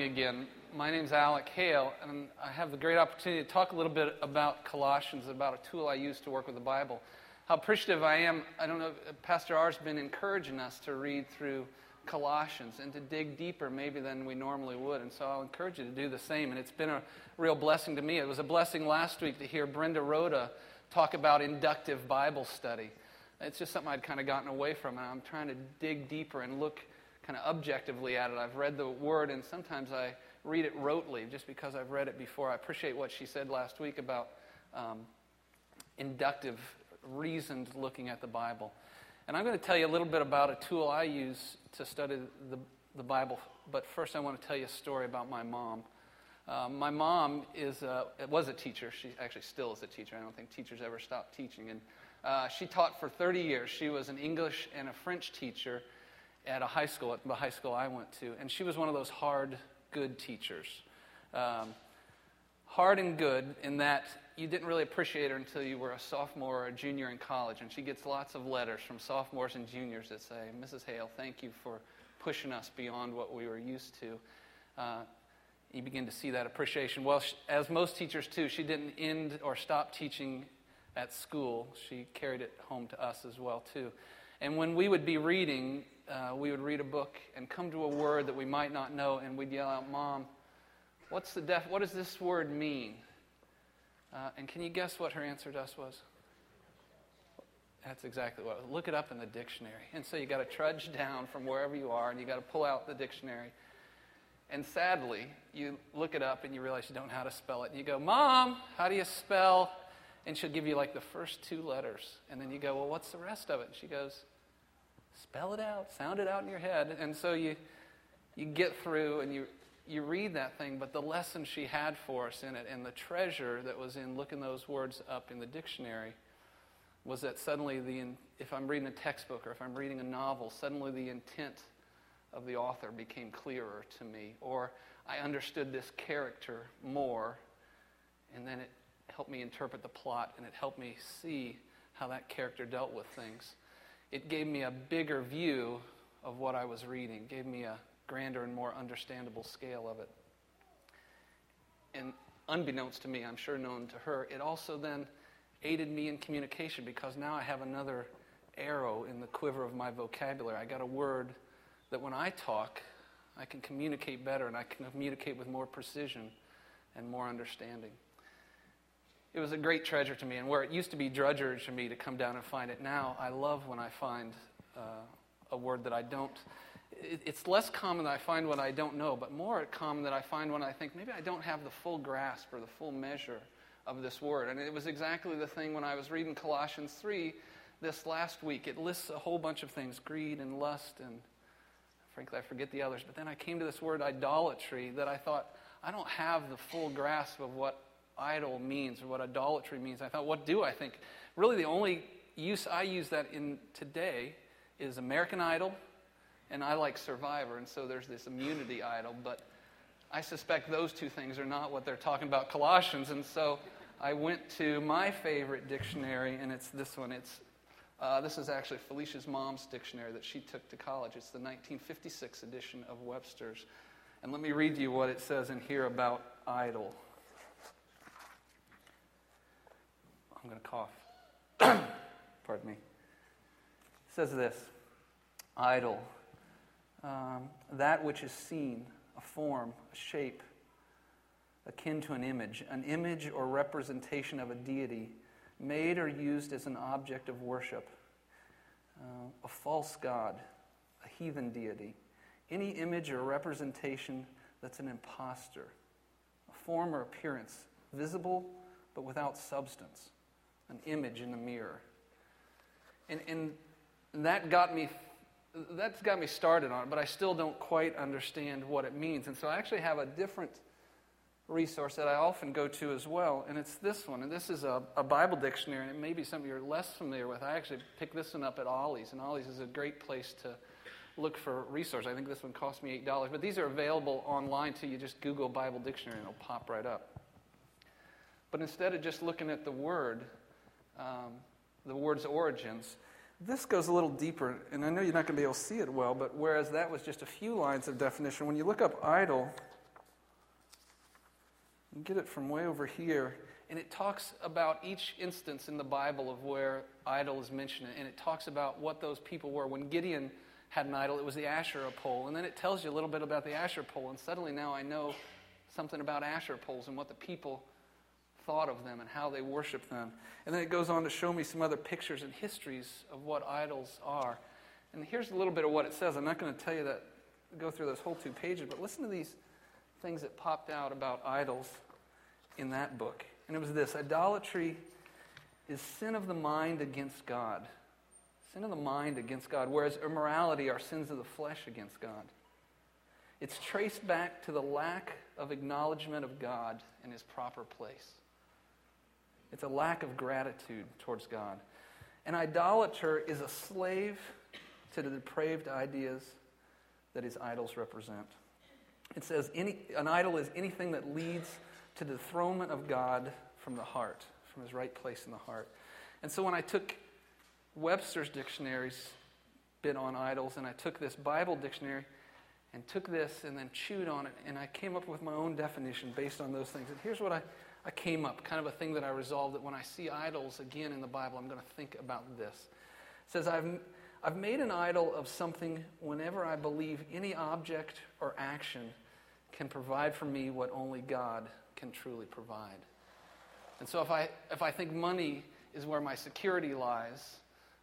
again. My name is Alec Hale, and I have the great opportunity to talk a little bit about Colossians, about a tool I use to work with the Bible. How appreciative I am. I don't know, uh, Pastor R has been encouraging us to read through Colossians and to dig deeper maybe than we normally would. And so I'll encourage you to do the same. And it's been a real blessing to me. It was a blessing last week to hear Brenda Rhoda talk about inductive Bible study. It's just something I'd kind of gotten away from, and I'm trying to dig deeper and look kind of objectively at it. I've read the word, and sometimes I read it rotely just because I've read it before. I appreciate what she said last week about um, inductive, reasoned looking at the Bible. And I'm going to tell you a little bit about a tool I use to study the, the Bible. But first, I want to tell you a story about my mom. Uh, my mom is a, was a teacher. She actually still is a teacher. I don't think teachers ever stop teaching. And uh, she taught for 30 years. She was an English and a French teacher at a high school, at the high school I went to. And she was one of those hard, good teachers. Um, hard and good in that you didn't really appreciate her until you were a sophomore or a junior in college. And she gets lots of letters from sophomores and juniors that say, Mrs. Hale, thank you for pushing us beyond what we were used to. Uh, you begin to see that appreciation. Well, as most teachers, too, she didn't end or stop teaching at school. She carried it home to us as well, too. And when we would be reading, uh, we would read a book and come to a word that we might not know, and we'd yell out, Mom, what's the def- what does this word mean? Uh, and can you guess what her answer to us was? That's exactly what. Look it up in the dictionary. And so you got to trudge down from wherever you are, and you got to pull out the dictionary. And sadly, you look it up and you realize you don't know how to spell it. And you go, Mom, how do you spell? And she'll give you like the first two letters. And then you go, Well, what's the rest of it? And she goes, Spell it out, sound it out in your head. And so you, you get through and you, you read that thing, but the lesson she had for us in it and the treasure that was in looking those words up in the dictionary was that suddenly, the, if I'm reading a textbook or if I'm reading a novel, suddenly the intent of the author became clearer to me. Or I understood this character more, and then it helped me interpret the plot and it helped me see how that character dealt with things it gave me a bigger view of what I was reading, gave me a grander and more understandable scale of it. And unbeknownst to me, I'm sure known to her, it also then aided me in communication because now I have another arrow in the quiver of my vocabulary. I got a word that when I talk, I can communicate better and I can communicate with more precision and more understanding it was a great treasure to me. And where it used to be drudgery to me to come down and find it, now I love when I find uh, a word that I don't. It, it's less common that I find what I don't know, but more common that I find when I think maybe I don't have the full grasp or the full measure of this word. And it was exactly the thing when I was reading Colossians 3 this last week. It lists a whole bunch of things greed and lust, and frankly, I forget the others. But then I came to this word idolatry that I thought, I don't have the full grasp of what idol means or what idolatry means. I thought, what do I think? Really, the only use I use that in today is American Idol, and I like Survivor, and so there's this immunity idol. But I suspect those two things are not what they're talking about Colossians, and so I went to my favorite dictionary, and it's this one. It's uh, this is actually Felicia's mom's dictionary that she took to college. It's the 1956 edition of Webster's. And let me read you what it says in here about idol. I'm going to cough. Pardon me. It says this idol, um, that which is seen, a form, a shape, akin to an image, an image or representation of a deity made or used as an object of worship, uh, a false god, a heathen deity, any image or representation that's an impostor, a form or appearance, visible but without substance an image in the mirror. And, and that got me that's got me started on it, but I still don't quite understand what it means. And so I actually have a different resource that I often go to as well, and it's this one. And this is a, a Bible dictionary, and it may be something you're less familiar with. I actually picked this one up at Ollie's, and Ollie's is a great place to look for resources. I think this one cost me $8, but these are available online too. You just Google Bible dictionary, and it'll pop right up. But instead of just looking at the word, um, the word's origins. This goes a little deeper, and I know you're not going to be able to see it well, but whereas that was just a few lines of definition, when you look up idol, You get it from way over here, and it talks about each instance in the Bible of where idol is mentioned, and it talks about what those people were. When Gideon had an idol, it was the Asherah pole, and then it tells you a little bit about the Asherah pole, and suddenly now I know something about Asherah poles and what the people thought of them and how they worshiped them. And then it goes on to show me some other pictures and histories of what idols are. And here's a little bit of what it says. I'm not going to tell you that, go through those whole two pages, but listen to these things that popped out about idols in that book. And it was this idolatry is sin of the mind against God. Sin of the mind against God, whereas immorality are sins of the flesh against God. It's traced back to the lack of acknowledgement of God in his proper place. It's a lack of gratitude towards God. An idolater is a slave to the depraved ideas that his idols represent. It says any, an idol is anything that leads to the dethronement of God from the heart, from his right place in the heart. And so when I took Webster's dictionary's bit on idols and I took this Bible dictionary and took this and then chewed on it and I came up with my own definition based on those things. And here's what I, I came up, kind of a thing that I resolved that when I see idols again in the Bible, I'm going to think about this. It says, I've, I've made an idol of something whenever I believe any object or action can provide for me what only God can truly provide. And so if I, if I think money is where my security lies,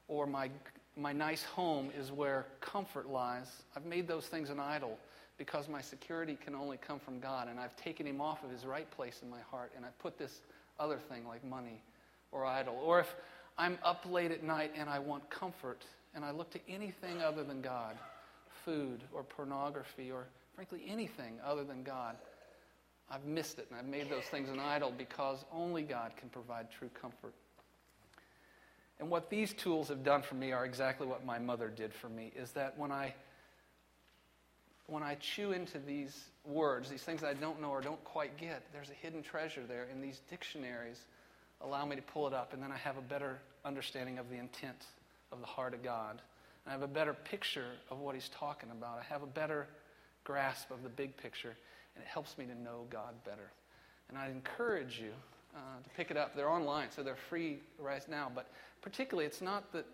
or my, my nice home is where comfort lies, I've made those things an idol because my security can only come from God, and I've taken him off of his right place in my heart, and I put this other thing like money or idol. Or if I'm up late at night and I want comfort, and I look to anything other than God, food or pornography or frankly anything other than God, I've missed it, and I've made those things an idol because only God can provide true comfort. And what these tools have done for me are exactly what my mother did for me is that when I when I chew into these words, these things I don't know or don't quite get, there's a hidden treasure there, and these dictionaries allow me to pull it up, and then I have a better understanding of the intent of the heart of God. I have a better picture of what He's talking about. I have a better grasp of the big picture, and it helps me to know God better. And I encourage you uh, to pick it up. They're online, so they're free right now. But particularly, it's not that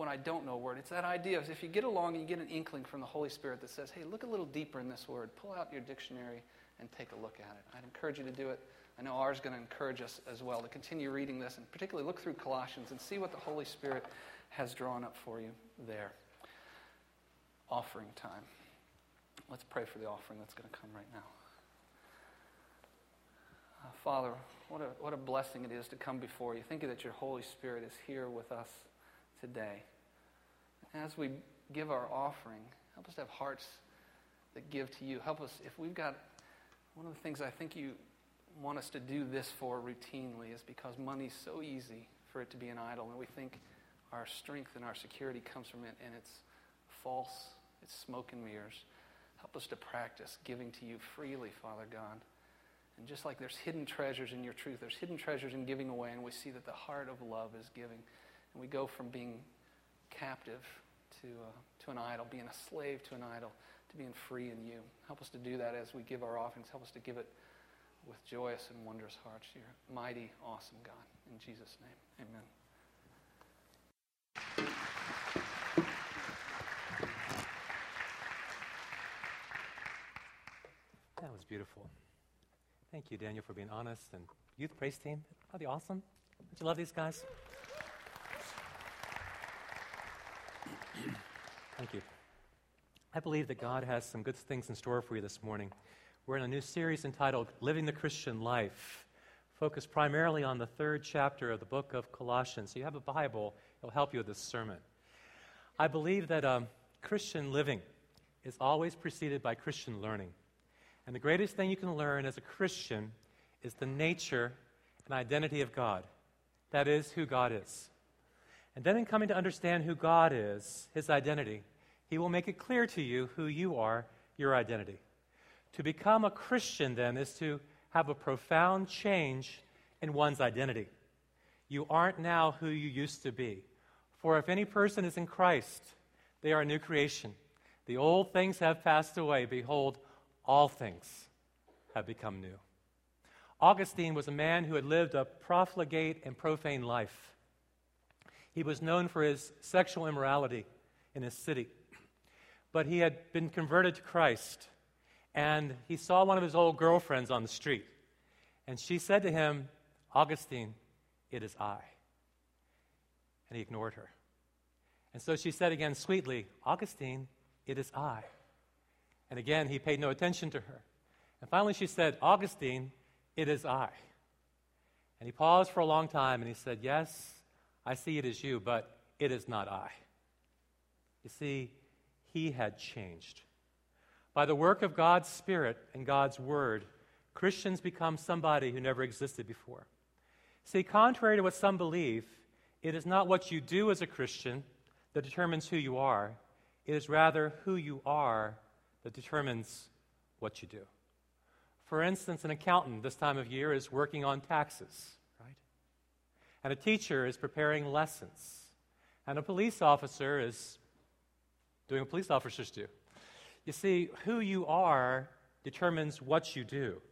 when I don't know a word. It's that idea of if you get along and you get an inkling from the Holy Spirit that says, hey, look a little deeper in this word, pull out your dictionary and take a look at it. I'd encourage you to do it. I know ours is going to encourage us as well to continue reading this and particularly look through Colossians and see what the Holy Spirit has drawn up for you there. Offering time. Let's pray for the offering that's going to come right now. Uh, Father, what a, what a blessing it is to come before you. Thank you that your Holy Spirit is here with us today. As we give our offering, help us to have hearts that give to you. Help us, if we've got one of the things I think you want us to do this for routinely is because money's so easy for it to be an idol, and we think our strength and our security comes from it, and it's false, it's smoke and mirrors. Help us to practice giving to you freely, Father God. And just like there's hidden treasures in your truth, there's hidden treasures in giving away, and we see that the heart of love is giving. And we go from being captive to, uh, to an idol, being a slave to an idol, to being free in you. Help us to do that as we give our offerings. Help us to give it with joyous and wondrous hearts. You're mighty, awesome God. In Jesus' name, amen. That was beautiful. Thank you, Daniel, for being honest. And youth praise team, are they awesome? Don't you love these guys? Thank you. I believe that God has some good things in store for you this morning. We're in a new series entitled Living the Christian Life, focused primarily on the third chapter of the book of Colossians. So you have a Bible, it'll help you with this sermon. I believe that um, Christian living is always preceded by Christian learning. And the greatest thing you can learn as a Christian is the nature and identity of God. That is, who God is. And then, in coming to understand who God is, his identity, he will make it clear to you who you are, your identity. To become a Christian, then, is to have a profound change in one's identity. You aren't now who you used to be. For if any person is in Christ, they are a new creation. The old things have passed away. Behold, all things have become new. Augustine was a man who had lived a profligate and profane life. He was known for his sexual immorality in his city. But he had been converted to Christ, and he saw one of his old girlfriends on the street. And she said to him, Augustine, it is I. And he ignored her. And so she said again sweetly, Augustine, it is I. And again, he paid no attention to her. And finally, she said, Augustine, it is I. And he paused for a long time and he said, Yes, I see it is you, but it is not I. You see, he had changed. By the work of God's Spirit and God's Word, Christians become somebody who never existed before. See, contrary to what some believe, it is not what you do as a Christian that determines who you are, it is rather who you are that determines what you do. For instance, an accountant this time of year is working on taxes, right? And a teacher is preparing lessons. And a police officer is doing what police officers do. You see, who you are determines what you do.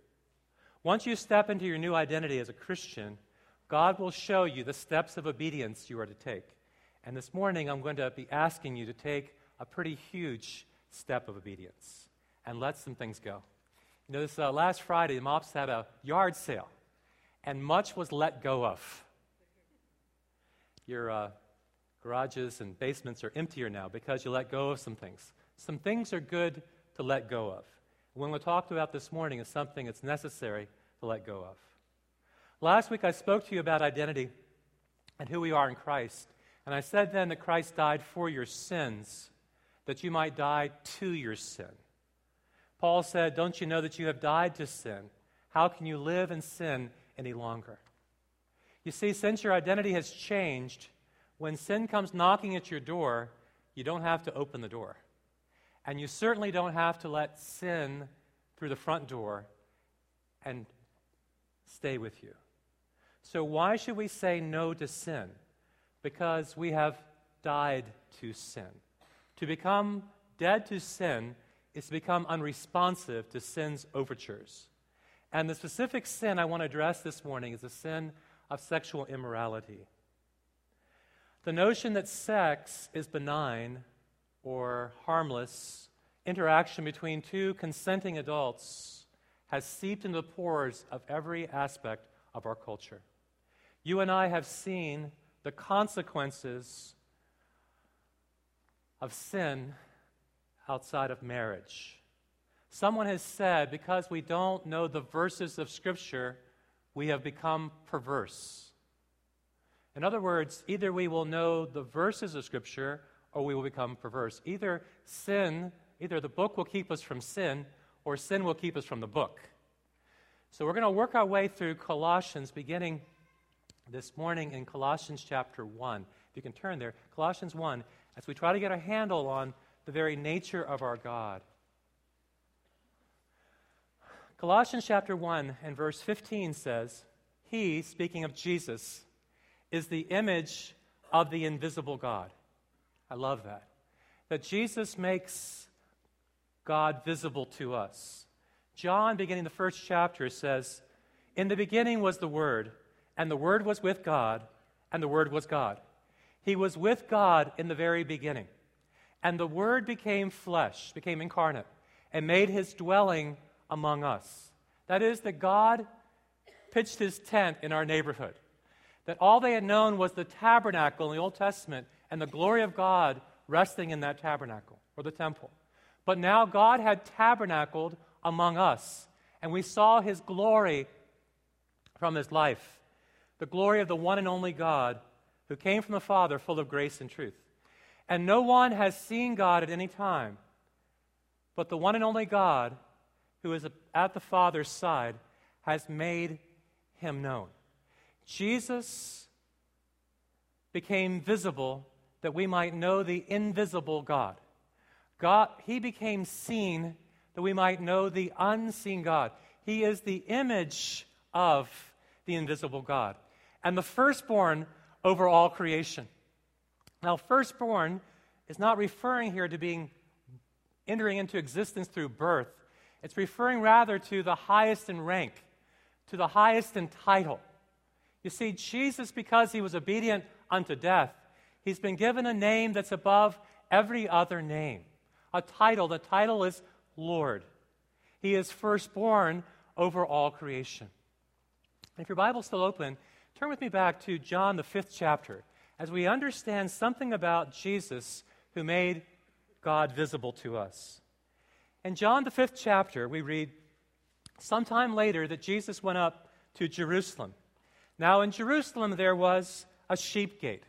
Once you step into your new identity as a Christian, God will show you the steps of obedience you are to take. And this morning, I'm going to be asking you to take a pretty huge step of obedience and let some things go. You know, this uh, last Friday, the Mops had a yard sale, and much was let go of. Your uh, garages and basements are emptier now because you let go of some things. Some things are good to let go of. What we talked about this morning is something that's necessary to let go of. Last week, I spoke to you about identity and who we are in Christ. And I said then that Christ died for your sins, that you might die to your sin. Paul said, Don't you know that you have died to sin? How can you live in sin any longer? You see, since your identity has changed, when sin comes knocking at your door, you don't have to open the door. And you certainly don't have to let sin through the front door and stay with you. So, why should we say no to sin? Because we have died to sin. To become dead to sin is to become unresponsive to sin's overtures. And the specific sin I want to address this morning is the sin of sexual immorality. The notion that sex is benign or harmless interaction between two consenting adults has seeped into the pores of every aspect of our culture. You and I have seen the consequences of sin outside of marriage. Someone has said because we don't know the verses of Scripture, we have become perverse. In other words, either we will know the verses of Scripture or we will become perverse. Either sin, either the book will keep us from sin or sin will keep us from the book. So we're going to work our way through Colossians beginning this morning in Colossians chapter 1. If you can turn there, Colossians 1, as we try to get a handle on the very nature of our God. Colossians chapter 1 and verse 15 says, He, speaking of Jesus, is the image of the invisible God. I love that. That Jesus makes God visible to us. John, beginning the first chapter, says, In the beginning was the Word, and the Word was with God, and the Word was God. He was with God in the very beginning. And the Word became flesh, became incarnate, and made his dwelling among us. That is, that God pitched his tent in our neighborhood that all they had known was the tabernacle in the Old Testament and the glory of God resting in that tabernacle or the temple. But now God had tabernacled among us, and we saw his glory from his life the glory of the one and only God who came from the Father, full of grace and truth. And no one has seen God at any time, but the one and only God who is at the Father's side has made him known. Jesus became visible that we might know the invisible God. God he became seen that we might know the unseen God. He is the image of the invisible God and the firstborn over all creation. Now, firstborn is not referring here to being entering into existence through birth. It's referring rather to the highest in rank, to the highest in title. You see, Jesus, because he was obedient unto death, he's been given a name that's above every other name. A title. The title is Lord. He is firstborn over all creation. If your Bible's still open, turn with me back to John, the fifth chapter, as we understand something about Jesus who made God visible to us. In John, the fifth chapter, we read, Sometime later, that Jesus went up to Jerusalem. Now, in Jerusalem, there was a sheep gate.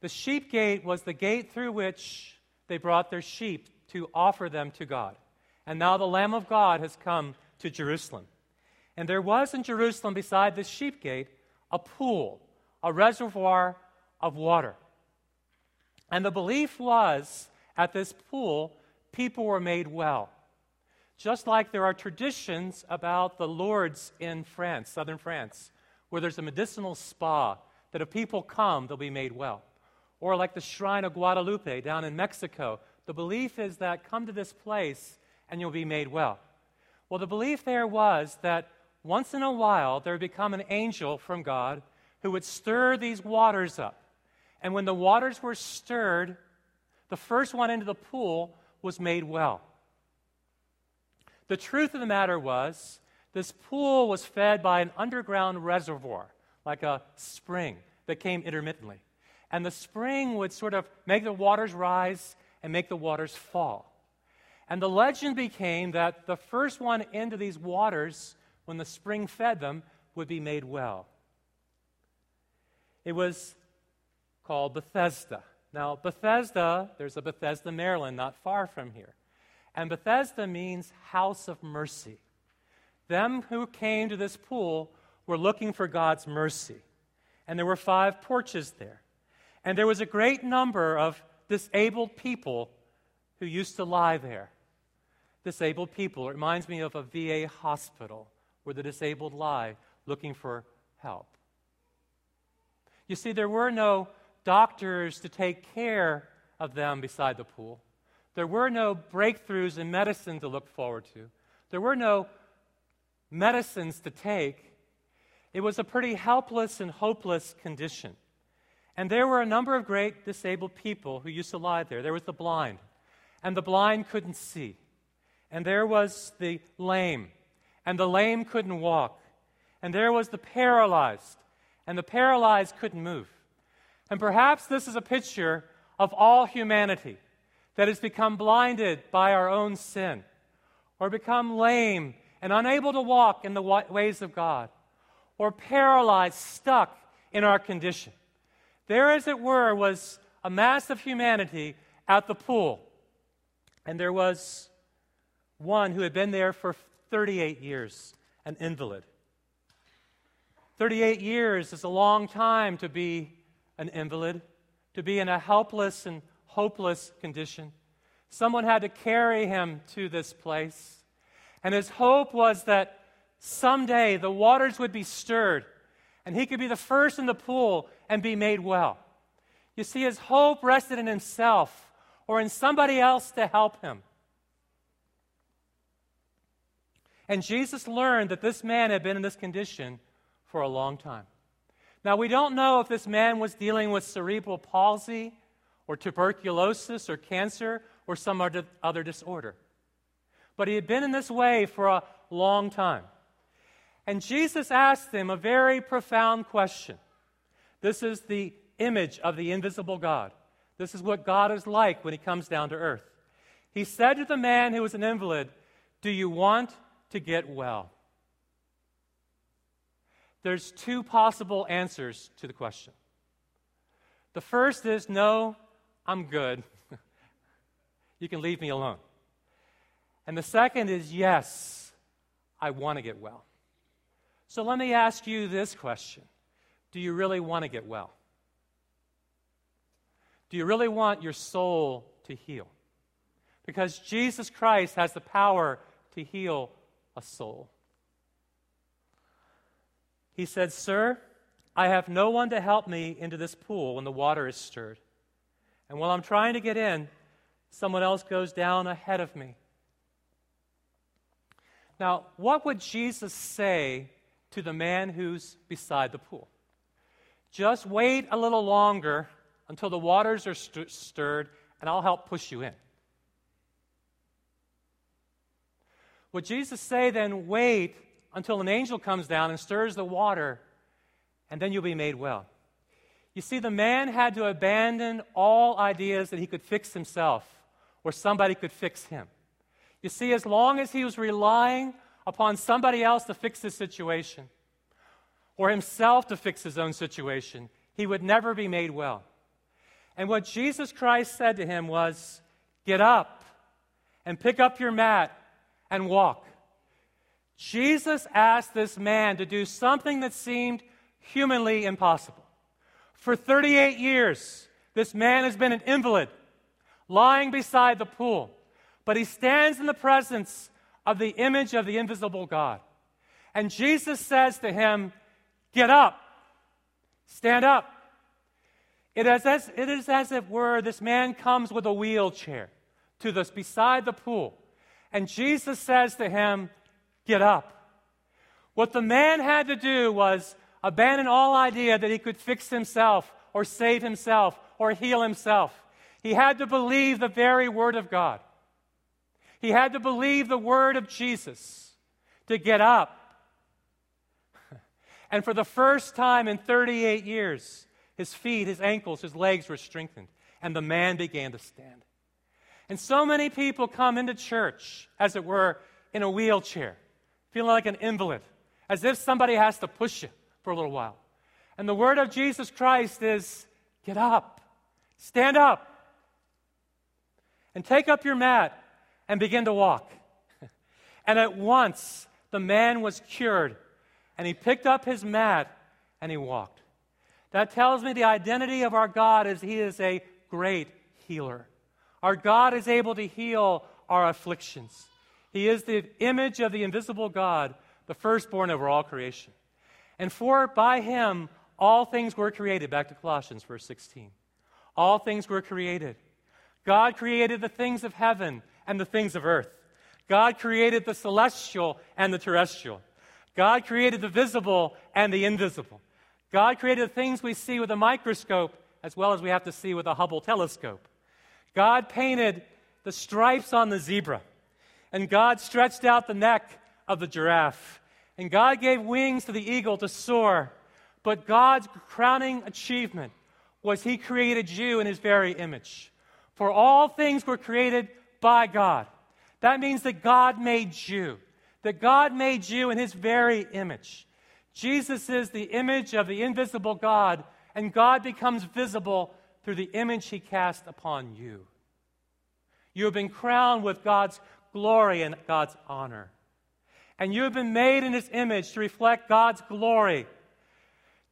The sheep gate was the gate through which they brought their sheep to offer them to God. And now the Lamb of God has come to Jerusalem. And there was in Jerusalem, beside the sheep gate, a pool, a reservoir of water. And the belief was at this pool, people were made well. Just like there are traditions about the Lourdes in France, southern France, where there's a medicinal spa that if people come, they'll be made well. Or like the Shrine of Guadalupe down in Mexico, the belief is that come to this place and you'll be made well. Well, the belief there was that once in a while there would become an angel from God who would stir these waters up. And when the waters were stirred, the first one into the pool was made well. The truth of the matter was, this pool was fed by an underground reservoir, like a spring that came intermittently. And the spring would sort of make the waters rise and make the waters fall. And the legend became that the first one into these waters, when the spring fed them, would be made well. It was called Bethesda. Now, Bethesda, there's a Bethesda, Maryland, not far from here. And Bethesda means house of mercy. Them who came to this pool were looking for God's mercy. And there were five porches there. And there was a great number of disabled people who used to lie there. Disabled people. It reminds me of a VA hospital where the disabled lie looking for help. You see, there were no doctors to take care of them beside the pool. There were no breakthroughs in medicine to look forward to. There were no medicines to take. It was a pretty helpless and hopeless condition. And there were a number of great disabled people who used to lie there. There was the blind, and the blind couldn't see. And there was the lame, and the lame couldn't walk. And there was the paralyzed, and the paralyzed couldn't move. And perhaps this is a picture of all humanity that has become blinded by our own sin, or become lame and unable to walk in the ways of God, or paralyzed, stuck in our condition. There, as it were, was a mass of humanity at the pool. And there was one who had been there for 38 years, an invalid. 38 years is a long time to be an invalid, to be in a helpless and hopeless condition. Someone had to carry him to this place. And his hope was that someday the waters would be stirred and he could be the first in the pool and be made well. You see, his hope rested in himself or in somebody else to help him. And Jesus learned that this man had been in this condition for a long time. Now, we don't know if this man was dealing with cerebral palsy or tuberculosis or cancer or some other disorder. But he had been in this way for a long time. And Jesus asked him a very profound question. This is the image of the invisible God. This is what God is like when he comes down to earth. He said to the man who was an invalid, Do you want to get well? There's two possible answers to the question. The first is no, I'm good. you can leave me alone. And the second is yes, I want to get well. So let me ask you this question Do you really want to get well? Do you really want your soul to heal? Because Jesus Christ has the power to heal a soul. He said, Sir, I have no one to help me into this pool when the water is stirred. And while I'm trying to get in, someone else goes down ahead of me. Now, what would Jesus say to the man who's beside the pool. Just wait a little longer until the waters are st- stirred, and I'll help push you in. Would Jesus say then, wait until an angel comes down and stirs the water, and then you'll be made well? You see, the man had to abandon all ideas that he could fix himself or somebody could fix him. You see, as long as he was relying upon somebody else to fix his situation or himself to fix his own situation, he would never be made well. And what Jesus Christ said to him was, Get up and pick up your mat and walk. Jesus asked this man to do something that seemed humanly impossible. For 38 years, this man has been an invalid, lying beside the pool, but he stands in the presence of the image of the invisible God. And Jesus says to him, Get up, stand up. It is, as, it is as if were this man comes with a wheelchair to this beside the pool. And Jesus says to him, Get up. What the man had to do was abandon all idea that he could fix himself or save himself or heal himself. He had to believe the very word of God. He had to believe the word of Jesus to get up. And for the first time in 38 years, his feet, his ankles, his legs were strengthened, and the man began to stand. And so many people come into church, as it were, in a wheelchair, feeling like an invalid, as if somebody has to push you for a little while. And the word of Jesus Christ is get up, stand up, and take up your mat and begin to walk. and at once the man was cured, and he picked up his mat and he walked. That tells me the identity of our God is He is a great healer. Our God is able to heal our afflictions. He is the image of the invisible God, the firstborn over all creation. And for by Him all things were created. Back to Colossians, verse 16. All things were created. God created the things of heaven and the things of earth. God created the celestial and the terrestrial. God created the visible and the invisible. God created the things we see with a microscope as well as we have to see with a Hubble telescope. God painted the stripes on the zebra, and God stretched out the neck of the giraffe, and God gave wings to the eagle to soar. But God's crowning achievement was He created you in His very image. For all things were created by God. That means that God made you, that God made you in His very image. Jesus is the image of the invisible God, and God becomes visible through the image he cast upon you. You have been crowned with God's glory and God's honor. And you have been made in his image to reflect God's glory,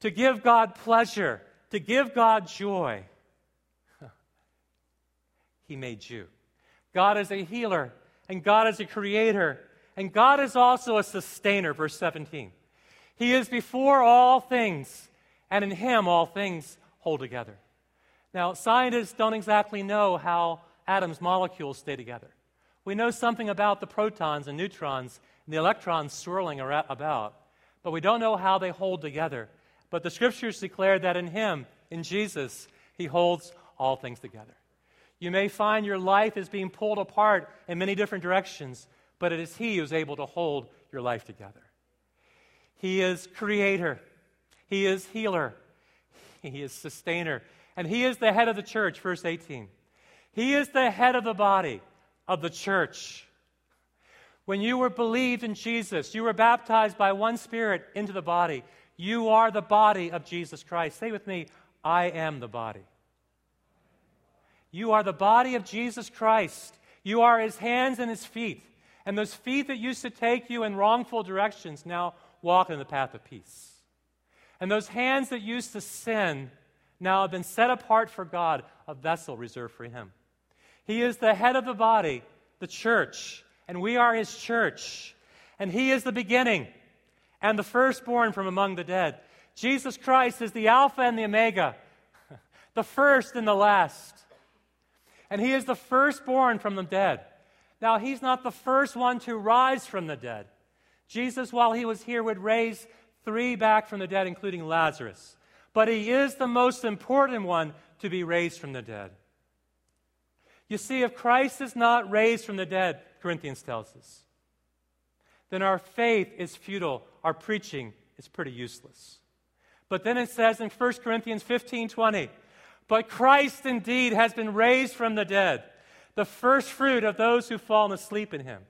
to give God pleasure, to give God joy. he made you. God is a healer, and God is a creator, and God is also a sustainer, verse 17. He is before all things, and in him all things hold together. Now, scientists don't exactly know how atoms' molecules stay together. We know something about the protons and neutrons and the electrons swirling about, but we don't know how they hold together. But the scriptures declare that in him, in Jesus, he holds all things together. You may find your life is being pulled apart in many different directions, but it is he who's able to hold your life together. He is creator, He is healer, He is sustainer, and He is the head of the church, verse 18. He is the head of the body of the church. When you were believed in Jesus, you were baptized by one Spirit into the body. You are the body of Jesus Christ. Say with me, I am the body. You are the body of Jesus Christ. You are his hands and his feet. And those feet that used to take you in wrongful directions now walk in the path of peace. And those hands that used to sin now have been set apart for God, a vessel reserved for Him. He is the head of the body, the church, and we are His church. And He is the beginning and the firstborn from among the dead. Jesus Christ is the Alpha and the Omega, the first and the last. And He is the firstborn from the dead. Now, He's not the first one to rise from the dead. Jesus, while he was here, would raise three back from the dead, including Lazarus. But he is the most important one to be raised from the dead. You see, if Christ is not raised from the dead, Corinthians tells us, then our faith is futile, our preaching is pretty useless. But then it says in 1 Corinthians 15 20, but Christ indeed has been raised from the dead, the first fruit of those who've fallen asleep in him.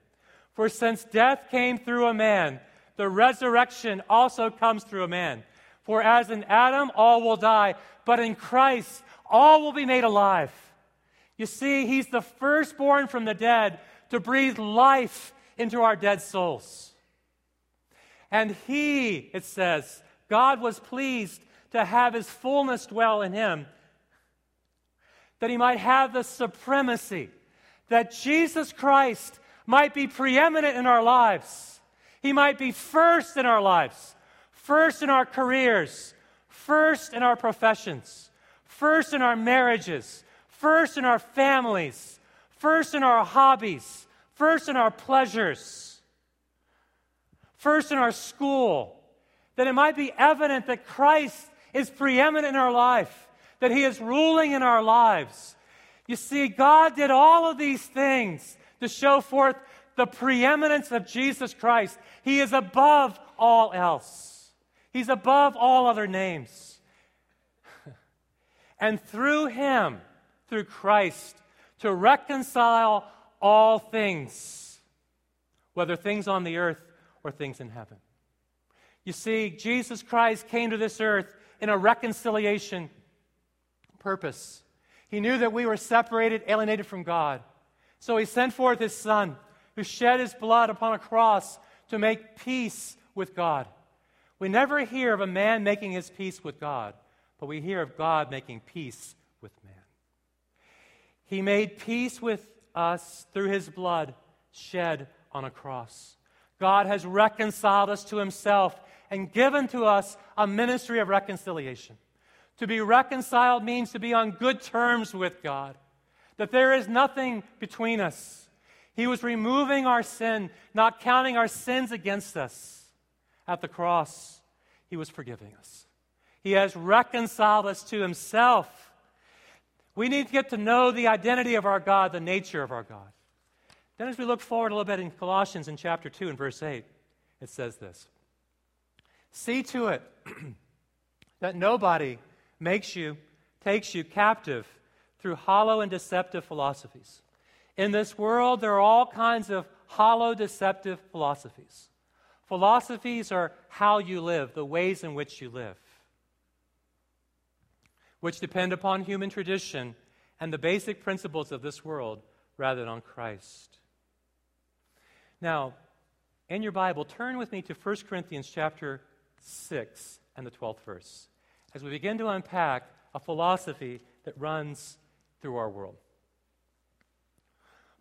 For since death came through a man, the resurrection also comes through a man. For as in Adam, all will die, but in Christ, all will be made alive. You see, he's the firstborn from the dead to breathe life into our dead souls. And he, it says, God was pleased to have his fullness dwell in him, that he might have the supremacy, that Jesus Christ might be preeminent in our lives. He might be first in our lives, first in our careers, first in our professions, first in our marriages, first in our families, first in our hobbies, first in our pleasures, first in our school, that it might be evident that Christ is preeminent in our life, that He is ruling in our lives. You see, God did all of these things to show forth the preeminence of Jesus Christ. He is above all else, He's above all other names. and through Him, through Christ, to reconcile all things, whether things on the earth or things in heaven. You see, Jesus Christ came to this earth in a reconciliation purpose. He knew that we were separated, alienated from God. So he sent forth his Son, who shed his blood upon a cross to make peace with God. We never hear of a man making his peace with God, but we hear of God making peace with man. He made peace with us through his blood shed on a cross. God has reconciled us to himself and given to us a ministry of reconciliation. To be reconciled means to be on good terms with God that there is nothing between us. He was removing our sin, not counting our sins against us. At the cross, He was forgiving us. He has reconciled us to Himself. We need to get to know the identity of our God, the nature of our God. Then, as we look forward a little bit in Colossians in chapter 2 and verse 8, it says this See to it that nobody makes you, takes you captive through hollow and deceptive philosophies. In this world, there are all kinds of hollow, deceptive philosophies. Philosophies are how you live, the ways in which you live, which depend upon human tradition and the basic principles of this world rather than on Christ. Now, in your Bible, turn with me to 1 Corinthians chapter 6 and the 12th verse as we begin to unpack a philosophy that runs through our world.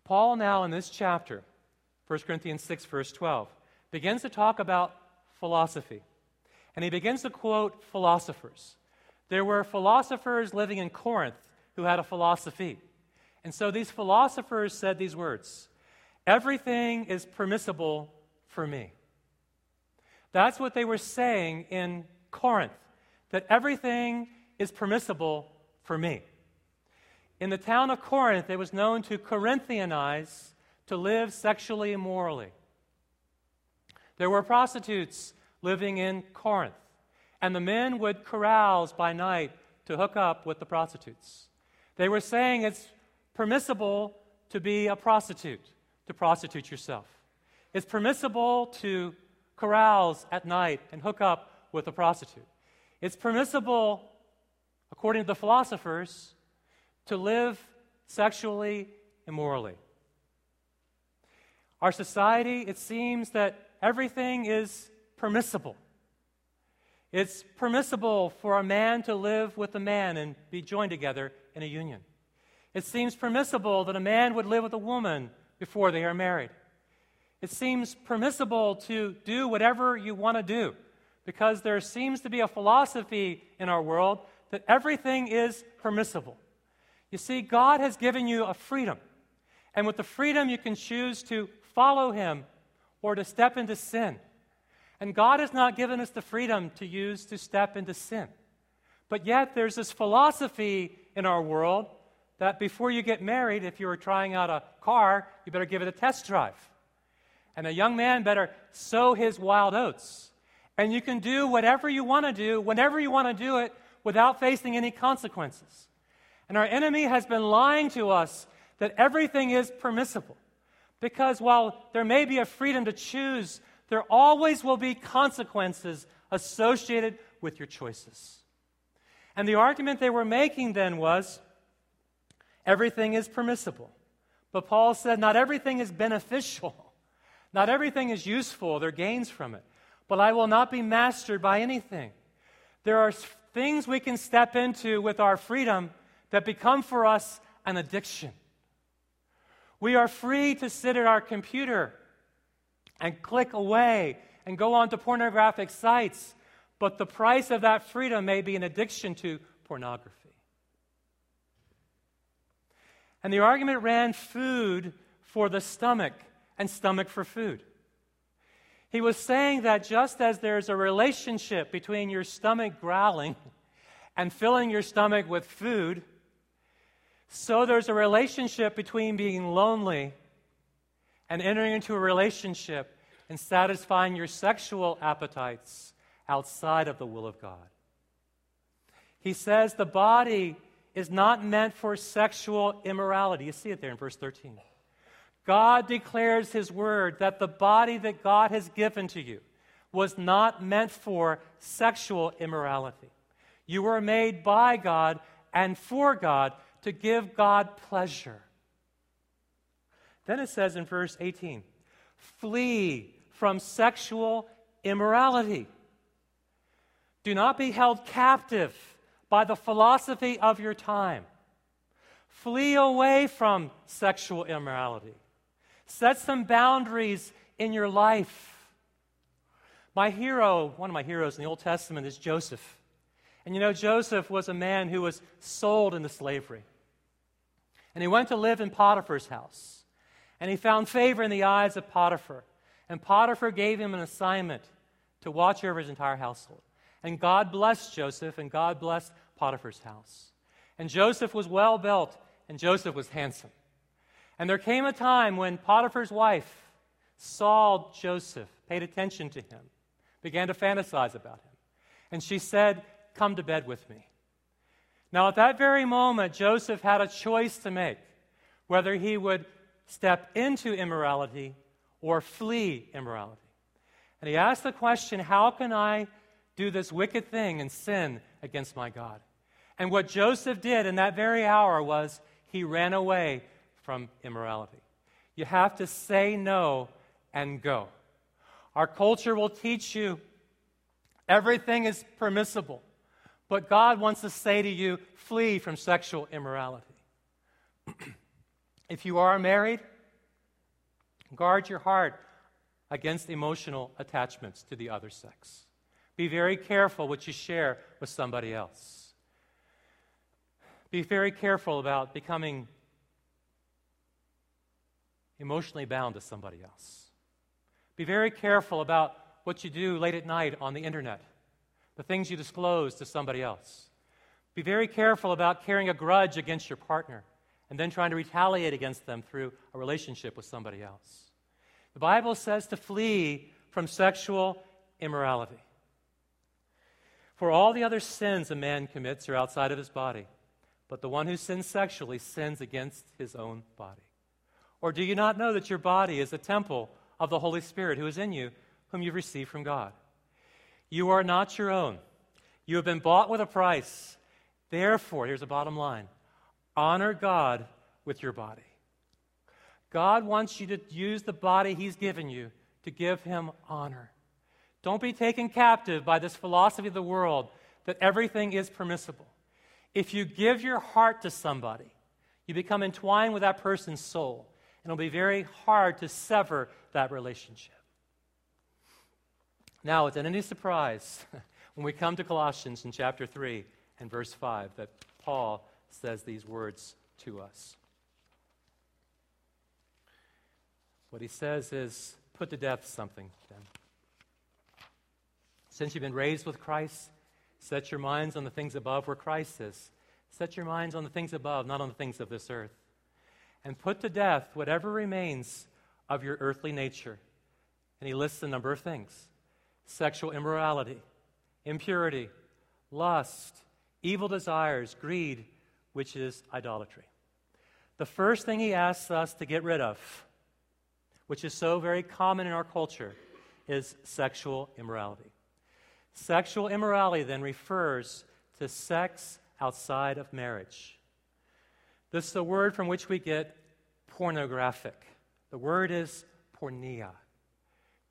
Paul, now in this chapter, 1 Corinthians 6, verse 12, begins to talk about philosophy. And he begins to quote philosophers. There were philosophers living in Corinth who had a philosophy. And so these philosophers said these words Everything is permissible for me. That's what they were saying in Corinth, that everything is permissible for me. In the town of Corinth, it was known to Corinthianize, to live sexually immorally. There were prostitutes living in Corinth, and the men would carouse by night to hook up with the prostitutes. They were saying it's permissible to be a prostitute, to prostitute yourself. It's permissible to carouse at night and hook up with a prostitute. It's permissible, according to the philosophers, to live sexually immorally. Our society, it seems that everything is permissible. It's permissible for a man to live with a man and be joined together in a union. It seems permissible that a man would live with a woman before they are married. It seems permissible to do whatever you want to do because there seems to be a philosophy in our world that everything is permissible. You see, God has given you a freedom. And with the freedom, you can choose to follow Him or to step into sin. And God has not given us the freedom to use to step into sin. But yet, there's this philosophy in our world that before you get married, if you were trying out a car, you better give it a test drive. And a young man better sow his wild oats. And you can do whatever you want to do, whenever you want to do it, without facing any consequences. And our enemy has been lying to us that everything is permissible. Because while there may be a freedom to choose, there always will be consequences associated with your choices. And the argument they were making then was everything is permissible. But Paul said not everything is beneficial, not everything is useful, there are gains from it. But I will not be mastered by anything. There are things we can step into with our freedom that become for us an addiction. We are free to sit at our computer and click away and go on to pornographic sites, but the price of that freedom may be an addiction to pornography. And the argument ran food for the stomach and stomach for food. He was saying that just as there's a relationship between your stomach growling and filling your stomach with food, so there's a relationship between being lonely and entering into a relationship and satisfying your sexual appetites outside of the will of God. He says the body is not meant for sexual immorality. You see it there in verse 13. God declares His word that the body that God has given to you was not meant for sexual immorality. You were made by God and for God to give God pleasure. Then it says in verse 18 flee from sexual immorality. Do not be held captive by the philosophy of your time. Flee away from sexual immorality. Set some boundaries in your life. My hero, one of my heroes in the Old Testament, is Joseph. And you know, Joseph was a man who was sold into slavery. And he went to live in Potiphar's house. And he found favor in the eyes of Potiphar. And Potiphar gave him an assignment to watch over his entire household. And God blessed Joseph, and God blessed Potiphar's house. And Joseph was well built, and Joseph was handsome. And there came a time when Potiphar's wife saw Joseph, paid attention to him, began to fantasize about him. And she said, Come to bed with me. Now, at that very moment, Joseph had a choice to make whether he would step into immorality or flee immorality. And he asked the question How can I do this wicked thing and sin against my God? And what Joseph did in that very hour was he ran away from immorality. You have to say no and go. Our culture will teach you everything is permissible. But God wants to say to you, flee from sexual immorality. if you are married, guard your heart against emotional attachments to the other sex. Be very careful what you share with somebody else. Be very careful about becoming emotionally bound to somebody else. Be very careful about what you do late at night on the internet the things you disclose to somebody else. Be very careful about carrying a grudge against your partner and then trying to retaliate against them through a relationship with somebody else. The Bible says to flee from sexual immorality. For all the other sins a man commits are outside of his body, but the one who sins sexually sins against his own body. Or do you not know that your body is a temple of the Holy Spirit who is in you, whom you've received from God? You are not your own. You have been bought with a price. Therefore, here's the bottom line honor God with your body. God wants you to use the body He's given you to give Him honor. Don't be taken captive by this philosophy of the world that everything is permissible. If you give your heart to somebody, you become entwined with that person's soul, and it'll be very hard to sever that relationship. Now, it's any surprise when we come to Colossians in chapter 3 and verse 5 that Paul says these words to us. What he says is, put to death something then. Since you've been raised with Christ, set your minds on the things above where Christ is. Set your minds on the things above, not on the things of this earth. And put to death whatever remains of your earthly nature. And he lists a number of things sexual immorality, impurity, lust, evil desires, greed, which is idolatry. The first thing he asks us to get rid of, which is so very common in our culture, is sexual immorality. Sexual immorality then refers to sex outside of marriage. This is the word from which we get pornographic. The word is porneia.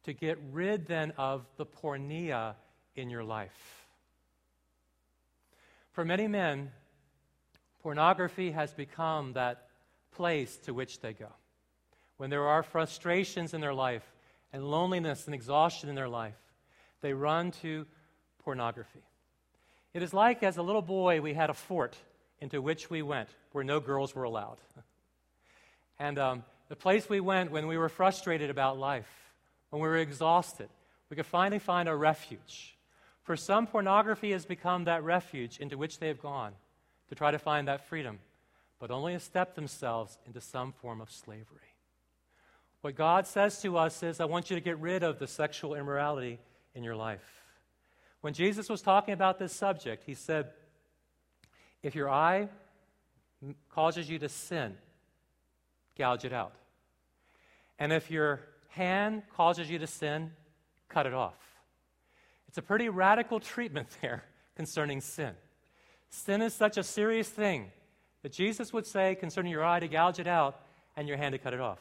To get rid then of the porneia in your life. For many men, pornography has become that place to which they go. When there are frustrations in their life and loneliness and exhaustion in their life, they run to pornography. It is like as a little boy, we had a fort into which we went where no girls were allowed. and um, the place we went when we were frustrated about life, when we were exhausted, we could finally find a refuge. For some, pornography has become that refuge into which they have gone to try to find that freedom, but only to step themselves into some form of slavery. What God says to us is, I want you to get rid of the sexual immorality in your life. When Jesus was talking about this subject, he said, If your eye causes you to sin, gouge it out. And if your hand causes you to sin, cut it off. It's a pretty radical treatment there concerning sin. Sin is such a serious thing that Jesus would say concerning your eye to gouge it out and your hand to cut it off.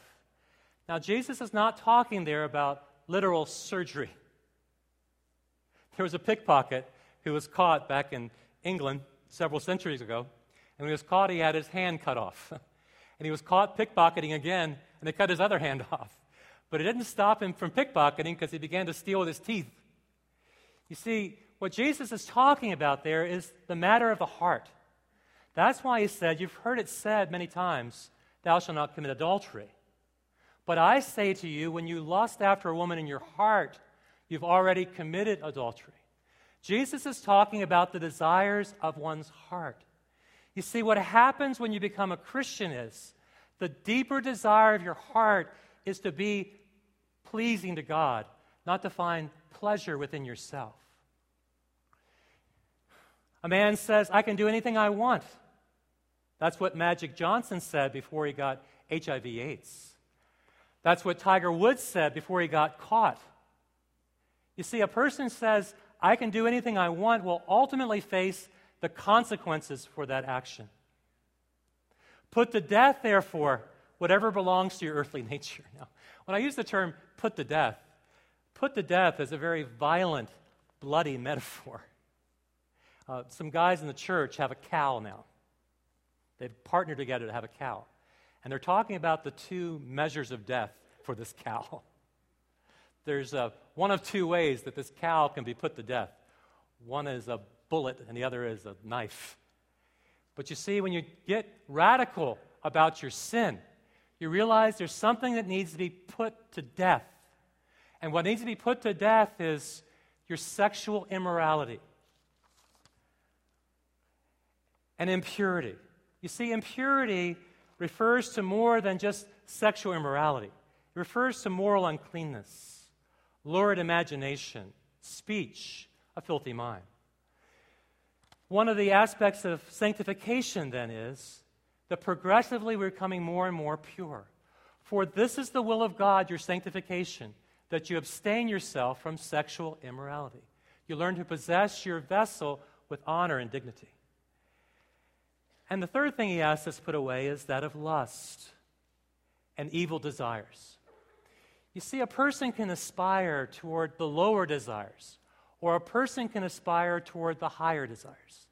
Now, Jesus is not talking there about literal surgery. There was a pickpocket who was caught back in England several centuries ago, and when he was caught, he had his hand cut off. and he was caught pickpocketing again, and they cut his other hand off. But it didn't stop him from pickpocketing because he began to steal with his teeth. You see, what Jesus is talking about there is the matter of the heart. That's why he said, You've heard it said many times, Thou shalt not commit adultery. But I say to you, when you lust after a woman in your heart, you've already committed adultery. Jesus is talking about the desires of one's heart. You see, what happens when you become a Christian is the deeper desire of your heart is to be pleasing to God, not to find pleasure within yourself. A man says, I can do anything I want. That's what Magic Johnson said before he got HIV/AIDS. That's what Tiger Woods said before he got caught. You see, a person says, I can do anything I want, will ultimately face the consequences for that action. Put to death, therefore, whatever belongs to your earthly nature. Now, when I use the term put to death, put to death is a very violent, bloody metaphor. Uh, some guys in the church have a cow now. They've partnered together to have a cow. And they're talking about the two measures of death for this cow. There's a, one of two ways that this cow can be put to death one is a bullet, and the other is a knife. But you see, when you get radical about your sin, you realize there's something that needs to be put to death. And what needs to be put to death is your sexual immorality and impurity. You see, impurity refers to more than just sexual immorality, it refers to moral uncleanness, lurid imagination, speech, a filthy mind. One of the aspects of sanctification, then, is that progressively we're becoming more and more pure. For this is the will of God, your sanctification, that you abstain yourself from sexual immorality. You learn to possess your vessel with honor and dignity. And the third thing he asks us to put away is that of lust and evil desires. You see, a person can aspire toward the lower desires, or a person can aspire toward the higher desires.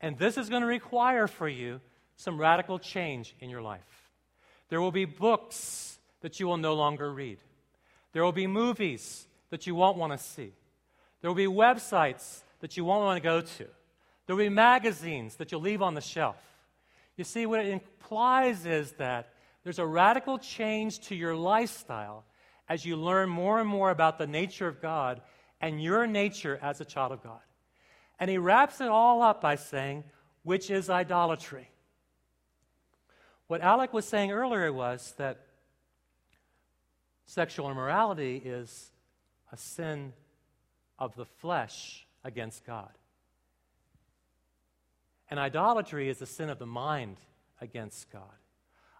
And this is going to require for you some radical change in your life. There will be books that you will no longer read, there will be movies that you won't want to see, there will be websites that you won't want to go to, there will be magazines that you'll leave on the shelf. You see, what it implies is that there's a radical change to your lifestyle as you learn more and more about the nature of God and your nature as a child of God. And he wraps it all up by saying, which is idolatry. What Alec was saying earlier was that sexual immorality is a sin of the flesh against God. And idolatry is a sin of the mind against God.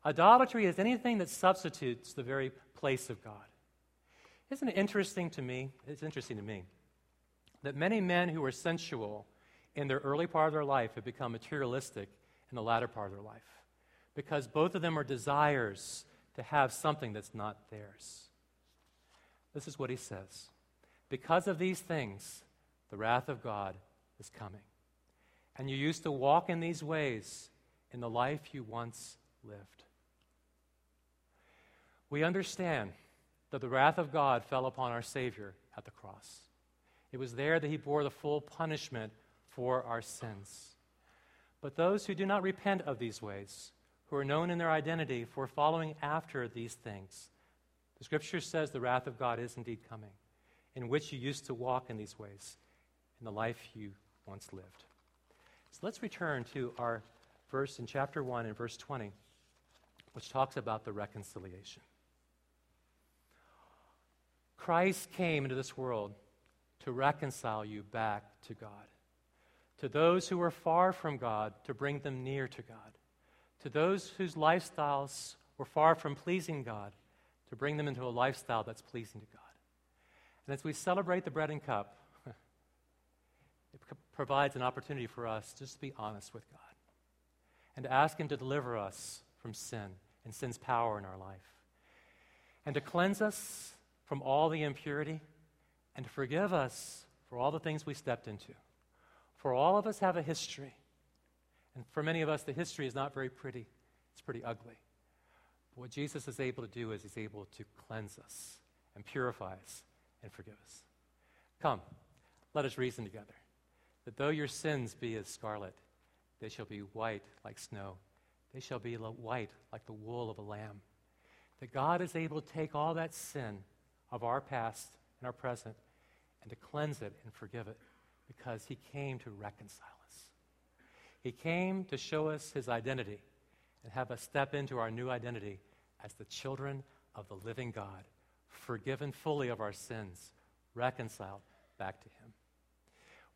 Idolatry is anything that substitutes the very place of God. Isn't it interesting to me? It's interesting to me that many men who were sensual in their early part of their life have become materialistic in the latter part of their life because both of them are desires to have something that's not theirs. This is what he says Because of these things, the wrath of God is coming. And you used to walk in these ways in the life you once lived. We understand that the wrath of God fell upon our Savior at the cross. It was there that he bore the full punishment for our sins. But those who do not repent of these ways, who are known in their identity for following after these things, the scripture says the wrath of God is indeed coming, in which you used to walk in these ways, in the life you once lived. So let's return to our verse in chapter 1 and verse 20, which talks about the reconciliation. Christ came into this world to reconcile you back to God. To those who are far from God, to bring them near to God. To those whose lifestyles were far from pleasing God, to bring them into a lifestyle that's pleasing to God. And as we celebrate the bread and cup, it provides an opportunity for us just to be honest with God and to ask Him to deliver us from sin and sin's power in our life and to cleanse us from all the impurity and forgive us for all the things we stepped into. For all of us have a history. And for many of us, the history is not very pretty, it's pretty ugly. But what Jesus is able to do is he's able to cleanse us and purify us and forgive us. Come, let us reason together that though your sins be as scarlet, they shall be white like snow. They shall be white like the wool of a lamb. That God is able to take all that sin of our past and our present and to cleanse it and forgive it because he came to reconcile us. He came to show us his identity and have us step into our new identity as the children of the living God, forgiven fully of our sins, reconciled back to him.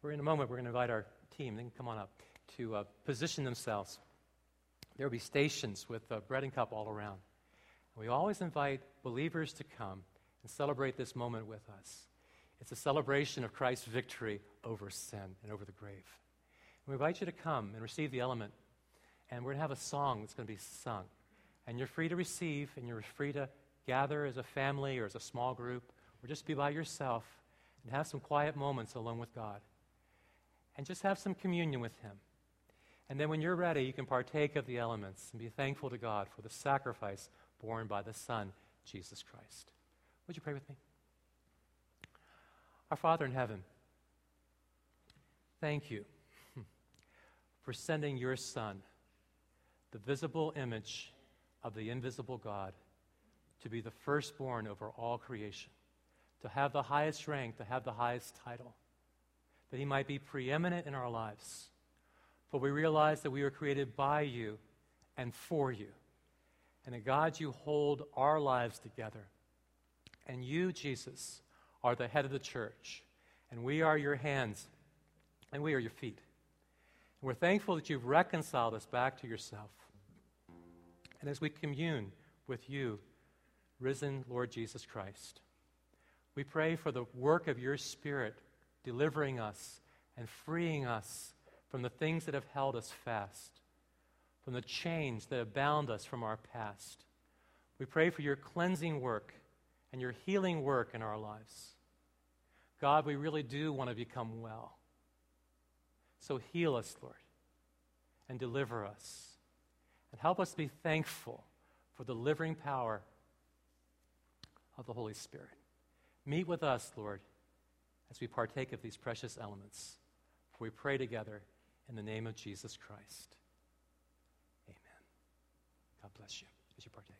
We're in a moment, we're going to invite our team, they can come on up, to uh, position themselves. There will be stations with uh, bread and cup all around. We always invite believers to come and celebrate this moment with us. It's a celebration of Christ's victory over sin and over the grave. And we invite you to come and receive the element. And we're going to have a song that's going to be sung. And you're free to receive, and you're free to gather as a family or as a small group, or just be by yourself and have some quiet moments alone with God. And just have some communion with Him. And then when you're ready, you can partake of the elements and be thankful to God for the sacrifice borne by the Son, Jesus Christ. Would you pray with me? Our Father in heaven, thank you for sending your Son, the visible image of the invisible God, to be the firstborn over all creation, to have the highest rank, to have the highest title, that he might be preeminent in our lives. For we realize that we were created by you and for you, and that God, you hold our lives together and you, Jesus, are the head of the church. And we are your hands, and we are your feet. And we're thankful that you've reconciled us back to yourself. And as we commune with you, risen Lord Jesus Christ, we pray for the work of your Spirit delivering us and freeing us from the things that have held us fast, from the chains that have bound us from our past. We pray for your cleansing work and your healing work in our lives. God, we really do want to become well. So heal us, Lord, and deliver us. And help us be thankful for the delivering power of the Holy Spirit. Meet with us, Lord, as we partake of these precious elements. For we pray together in the name of Jesus Christ. Amen. God bless you as you partake.